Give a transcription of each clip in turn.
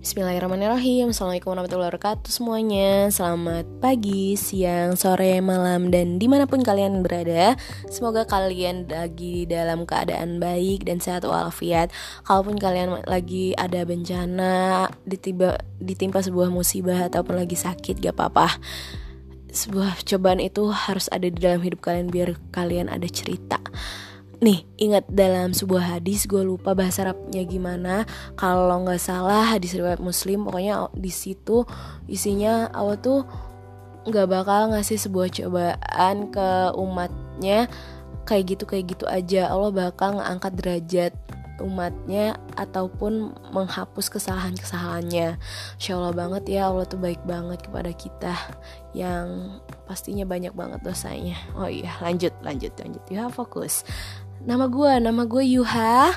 Bismillahirrahmanirrahim. Assalamualaikum warahmatullahi wabarakatuh semuanya. Selamat pagi, siang, sore, malam Dan di mana pun kalian berada. Semoga kalian lagi dalam keadaan baik dan sehat walafiat. Kalaupun kalian lagi ada bencana Ditimpa, ditimpa sebuah musibah Ataupun lagi sakit gak apa-apa. Sebuah cobaan itu harus ada di dalam hidup kalian Biar kalian ada cerita Nih, ingat dalam sebuah hadis, gue lupa bahasa Arabnya gimana. Kalau nggak salah hadis riwayat Muslim, pokoknya di situ isinya Allah tuh nggak bakal ngasih sebuah cobaan ke umatnya kayak gitu kayak gitu aja. Allah bakal ngangkat derajat umatnya ataupun menghapus kesalahan-kesalahannya. Insya Allah banget ya Allah tuh baik banget kepada kita yang pastinya banyak banget dosanya. Oh iya lanjut lanjut lanjut ya fokus. Nama gue, nama gue Yuha.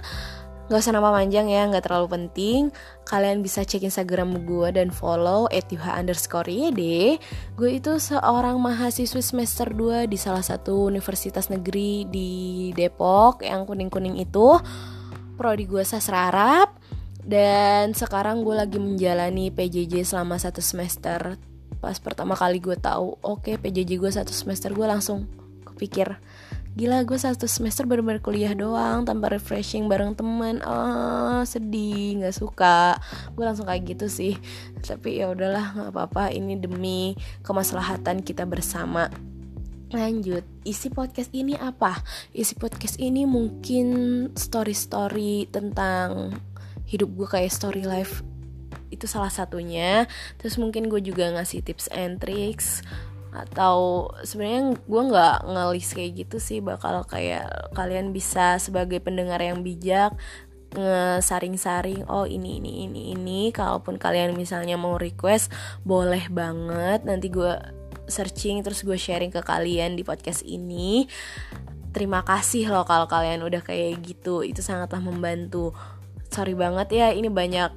Gak usah nama panjang ya, gak terlalu penting. Kalian bisa cek Instagram gue dan follow yuha underscore yd Gue itu seorang mahasiswa semester 2 di salah satu universitas negeri di Depok Yang kuning-kuning itu. Prodi gue sastra Arab. Dan sekarang gue lagi menjalani PJJ selama satu semester. Pas pertama kali gue tahu oke okay, PJJ gue satu semester gue langsung kepikir gila gue satu semester bener-bener kuliah doang tanpa refreshing bareng temen oh sedih nggak suka. Gue langsung kayak gitu sih. Tapi ya udahlah nggak apa-apa. Ini demi kemaslahatan kita bersama. Lanjut isi podcast ini apa? Isi podcast ini mungkin story-story tentang hidup gue kayak story life itu salah satunya. Terus mungkin gue juga ngasih tips and tricks atau sebenarnya gue nggak ngelis kayak gitu sih bakal kayak kalian bisa sebagai pendengar yang bijak ngesaring-saring oh ini ini ini ini. Kalaupun kalian misalnya mau request boleh banget. Nanti gue searching terus gue sharing ke kalian di podcast ini. Terima kasih loh kalau kalian udah kayak gitu. Itu sangatlah membantu. Sorry banget ya ini banyak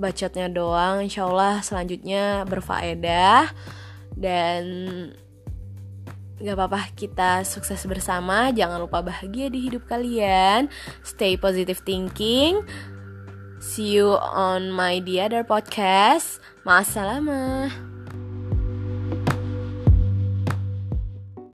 bacotnya doang. Insyaallah selanjutnya berfaedah dan Gak apa-apa kita sukses bersama. Jangan lupa bahagia di hidup kalian. Stay positive thinking. See you on my the other podcast. Ma'asalamah